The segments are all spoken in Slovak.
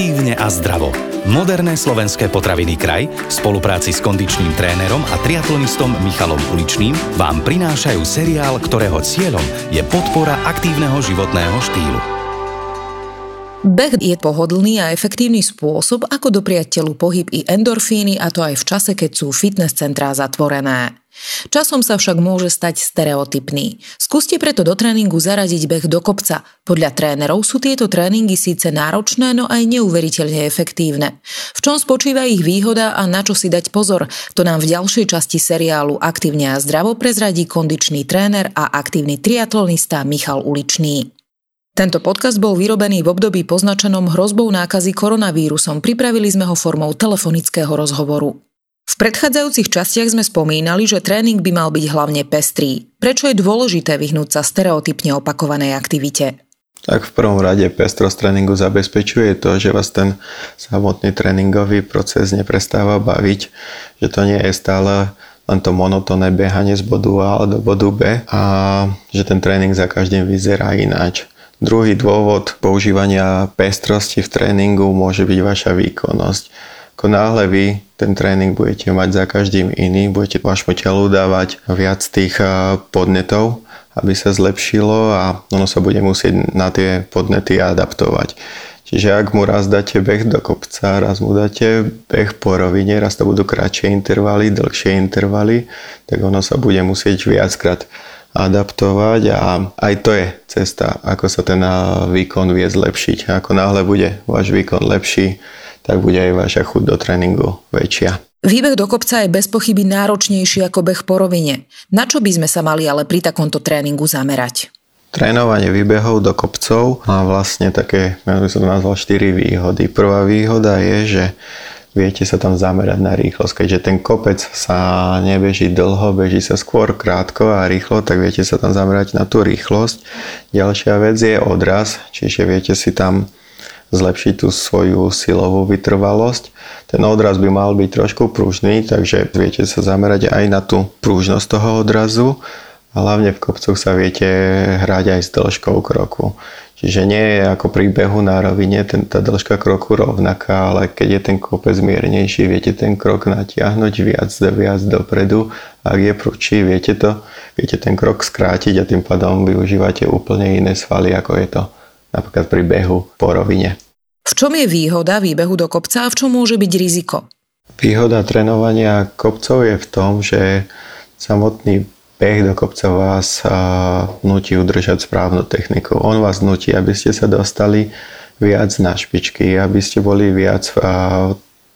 Aktívne a zdravo. Moderné slovenské potraviny kraj v spolupráci s kondičným trénerom a triatlonistom Michalom Uličným vám prinášajú seriál, ktorého cieľom je podpora aktívneho životného štýlu. Beh je pohodlný a efektívny spôsob, ako dopriať telu pohyb i endorfíny, a to aj v čase, keď sú fitness centrá zatvorené. Časom sa však môže stať stereotypný. Skúste preto do tréningu zaradiť beh do kopca. Podľa trénerov sú tieto tréningy síce náročné, no aj neuveriteľne efektívne. V čom spočíva ich výhoda a na čo si dať pozor, to nám v ďalšej časti seriálu Aktívne a zdravo prezradí kondičný tréner a aktívny triatlonista Michal Uličný. Tento podcast bol vyrobený v období poznačenom hrozbou nákazy koronavírusom. Pripravili sme ho formou telefonického rozhovoru. V predchádzajúcich častiach sme spomínali, že tréning by mal byť hlavne pestrý. Prečo je dôležité vyhnúť sa stereotypne opakovanej aktivite? Tak v prvom rade pestrosť tréningu zabezpečuje to, že vás ten samotný tréningový proces neprestáva baviť, že to nie je stále len to monotónne behanie z bodu A do bodu B a že ten tréning za každým vyzerá ináč. Druhý dôvod používania pestrosti v tréningu môže byť vaša výkonnosť ako náhle vy ten tréning budete mať za každým iný, budete vašmu telu dávať viac tých podnetov, aby sa zlepšilo a ono sa bude musieť na tie podnety adaptovať. Čiže ak mu raz dáte beh do kopca, raz mu dáte beh po rovine, raz to budú kratšie intervaly, dlhšie intervaly, tak ono sa bude musieť viackrát adaptovať a aj to je cesta, ako sa ten výkon vie zlepšiť. Ako náhle bude váš výkon lepší, tak bude aj vaša chuť do tréningu väčšia. Výbeh do kopca je bez pochyby náročnejší ako beh po rovine. Na čo by sme sa mali ale pri takomto tréningu zamerať? Trénovanie výbehov do kopcov má vlastne také, ja by som to nazval 4 výhody. Prvá výhoda je, že viete sa tam zamerať na rýchlosť. Keďže ten kopec sa nebeží dlho, beží sa skôr krátko a rýchlo, tak viete sa tam zamerať na tú rýchlosť. Ďalšia vec je odraz, čiže viete si tam zlepšiť tú svoju silovú vytrvalosť. Ten odraz by mal byť trošku pružný, takže viete sa zamerať aj na tú pružnosť toho odrazu a hlavne v kopcoch sa viete hrať aj s dĺžkou kroku. Čiže nie je ako pri behu na rovine ten, tá dĺžka kroku rovnaká, ale keď je ten kopec miernejší, viete ten krok natiahnuť viac, viac dopredu. Ak je prúčší, viete to, viete ten krok skrátiť a tým pádom využívate úplne iné svaly, ako je to napríklad pri behu po rovine. V čom je výhoda výbehu do kopca a v čom môže byť riziko? Výhoda trénovania kopcov je v tom, že samotný beh do kopca vás nutí udržať správnu techniku. On vás nutí, aby ste sa dostali viac na špičky, aby ste boli viac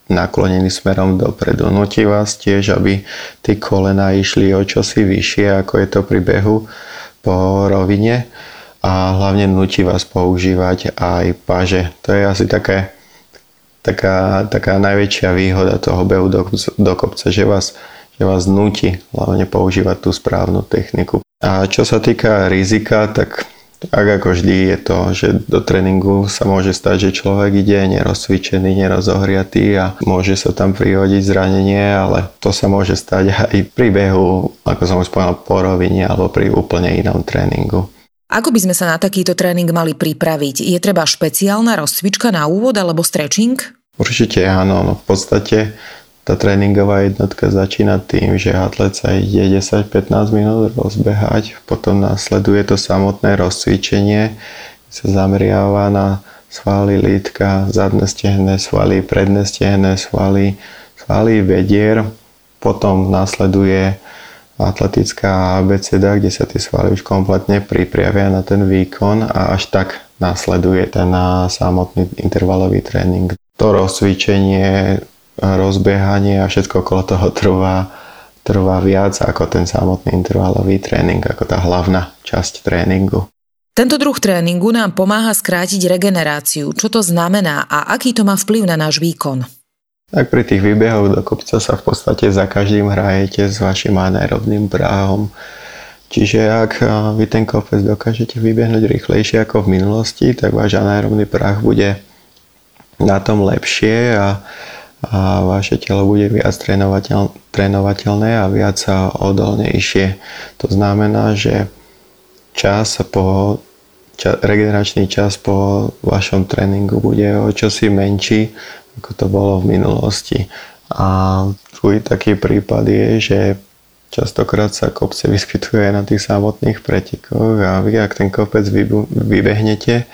naklonení smerom dopredu. Nutí vás tiež, aby tie kolena išli o čosi vyššie, ako je to pri behu po rovine a hlavne nutí vás používať aj paže. To je asi také, taká, taká najväčšia výhoda toho behu do, do kopca, že vás, že vás nutí hlavne používať tú správnu techniku. A čo sa týka rizika, tak ak ako vždy je to, že do tréningu sa môže stať, že človek ide nerozcvičený, nerozohriatý a môže sa tam prihodiť zranenie, ale to sa môže stať aj pri behu, ako som už povedal, po rovine alebo pri úplne inom tréningu. Ako by sme sa na takýto tréning mali pripraviť? Je treba špeciálna rozcvička na úvod alebo stretching? Určite áno, no v podstate tá tréningová jednotka začína tým, že atlet sa ide 10-15 minút rozbehať, potom následuje to samotné rozcvičenie, sa zameriava na svaly lítka, zadné stehné svaly, predné stehné svaly, svaly vedier, potom následuje atletická ABCD, kde sa tie svaly už kompletne pripravia na ten výkon a až tak následuje ten samotný intervalový tréning. To rozcvičenie, rozbiehanie a všetko okolo toho trvá, trvá viac ako ten samotný intervalový tréning, ako tá hlavná časť tréningu. Tento druh tréningu nám pomáha skrátiť regeneráciu. Čo to znamená a aký to má vplyv na náš výkon? Tak pri tých výbehoch do kopca sa v podstate za každým hrajete s vašim anaerobným práhom. Čiže ak vy ten kopec dokážete vybehnúť rýchlejšie ako v minulosti, tak váš anaerobný prach bude na tom lepšie a, a vaše telo bude viac trénovateľ, trénovateľné a viac odolnejšie. To znamená, že čas po ča, regeneračný čas po vašom tréningu bude o čosi menší, ako to bolo v minulosti. A tvoj taký prípad je, že častokrát sa kopce vyskytuje na tých samotných pretekoch a vy, ak ten kopec vybehnete,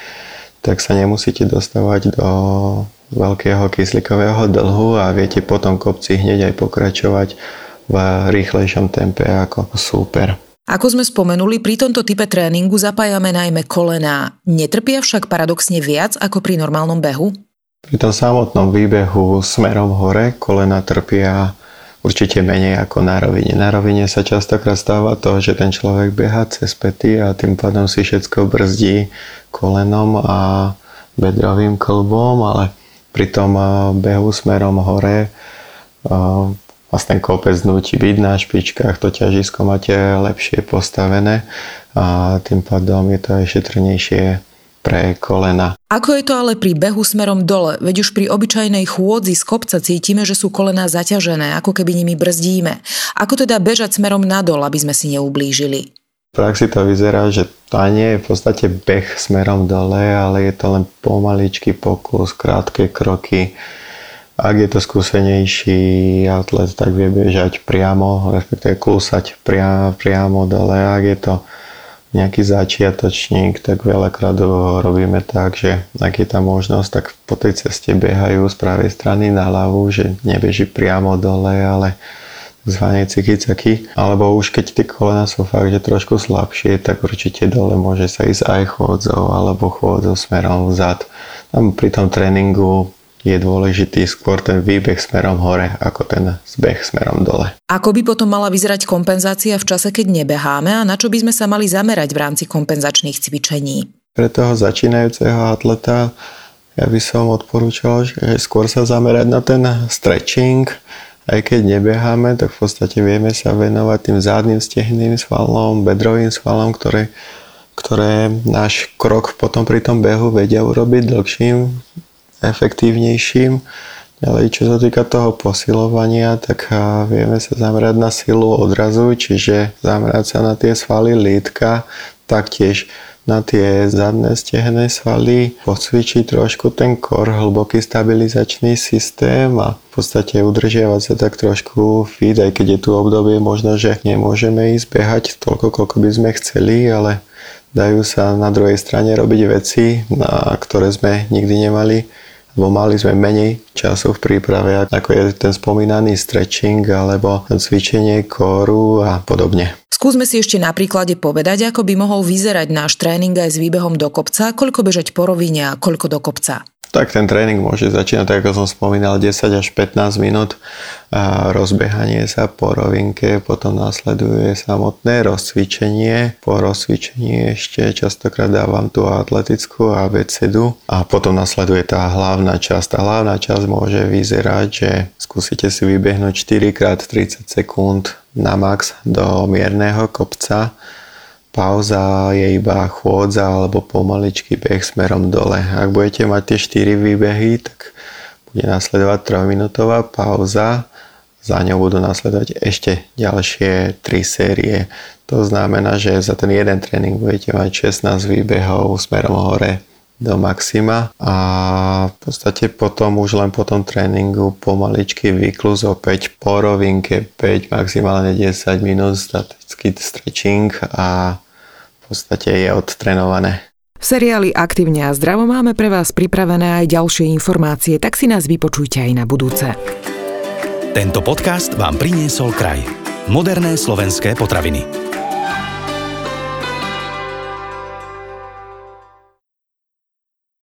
tak sa nemusíte dostávať do veľkého kyslíkového dlhu a viete potom kopci hneď aj pokračovať v rýchlejšom tempe ako súper. Ako sme spomenuli, pri tomto type tréningu zapájame najmä kolená. Netrpia však paradoxne viac ako pri normálnom behu? Pri tom samotnom výbehu smerom hore kolena trpia určite menej ako na rovine. Na rovine sa častokrát stáva to, že ten človek beha cez pety a tým pádom si všetko brzdí kolenom a bedrovým klbom, ale pri tom eh, behu smerom hore vlastne kopec nutí byť na špičkách, to ťažisko máte lepšie postavené a tým pádom je to aj šetrnejšie pre kolena. Ako je to ale pri behu smerom dole? Veď už pri obyčajnej chôdzi z kopca cítime, že sú kolená zaťažené, ako keby nimi brzdíme. Ako teda bežať smerom nadol, aby sme si neublížili? Praxi to vyzerá, že to nie je v podstate beh smerom dole, ale je to len pomaličký pokus, krátke kroky. Ak je to skúsenejší atlet, tak vie bežať priamo, respektíve klusať priamo, priamo dole. Ak je to nejaký začiatočník, tak veľakrát robíme tak, že ak je tam možnosť, tak po tej ceste behajú z pravej strany na ľavú, že nebeží priamo dole, ale tzv. ciky alebo už keď tie kolena sú fakt, že trošku slabšie, tak určite dole môže sa ísť aj chôdzou alebo chôdzou smerom vzad. Tam pri tom tréningu je dôležitý skôr ten výbeh smerom hore, ako ten zbeh smerom dole. Ako by potom mala vyzerať kompenzácia v čase, keď nebeháme a na čo by sme sa mali zamerať v rámci kompenzačných cvičení? Pre toho začínajúceho atleta ja by som odporúčal, že skôr sa zamerať na ten stretching, aj keď nebeháme, tak v podstate vieme sa venovať tým zádnym stehným svalom, bedrovým svalom, ktoré, ktoré náš krok potom pri tom behu vedia urobiť dlhším, efektívnejším. Ale čo sa týka toho posilovania, tak vieme sa zamerať na silu odrazu, čiže zamerať sa na tie svaly lítka, taktiež na tie zadné stehné svaly, pocvičiť trošku ten kor, hlboký stabilizačný systém a v podstate udržiavať sa tak trošku fit, aj keď je tu obdobie možno, že nemôžeme ísť behať toľko, koľko by sme chceli, ale dajú sa na druhej strane robiť veci, na ktoré sme nikdy nemali lebo mali sme menej času v príprave, ako je ten spomínaný stretching alebo cvičenie kóru a podobne. Skúsme si ešte na príklade povedať, ako by mohol vyzerať náš tréning aj s výbehom do kopca, koľko bežať po rovine a koľko do kopca. Tak ten tréning môže začínať, tak ako som spomínal, 10 až 15 minút a rozbehanie sa po rovinke, potom následuje samotné rozcvičenie. Po rozcvičení ešte častokrát dávam tú atletickú abecedu a potom nasleduje tá hlavná časť. Tá hlavná časť môže vyzerať, že skúsite si vybehnúť 4 x 30 sekúnd na max do mierneho kopca pauza je iba chôdza alebo pomaličký beh smerom dole. Ak budete mať tie 4 výbehy, tak bude nasledovať 3-minútová pauza, za ňou budú nasledovať ešte ďalšie 3 série. To znamená, že za ten jeden tréning budete mať 16 výbehov smerom hore do maxima a v podstate potom už len po tom tréningu pomaličky vykluz opäť po rovinke 5, maximálne 10 minút statický stretching a v podstate je odtrenované. V seriáli Aktívne a zdravo máme pre vás pripravené aj ďalšie informácie, tak si nás vypočujte aj na budúce. Tento podcast vám priniesol kraj. Moderné slovenské potraviny.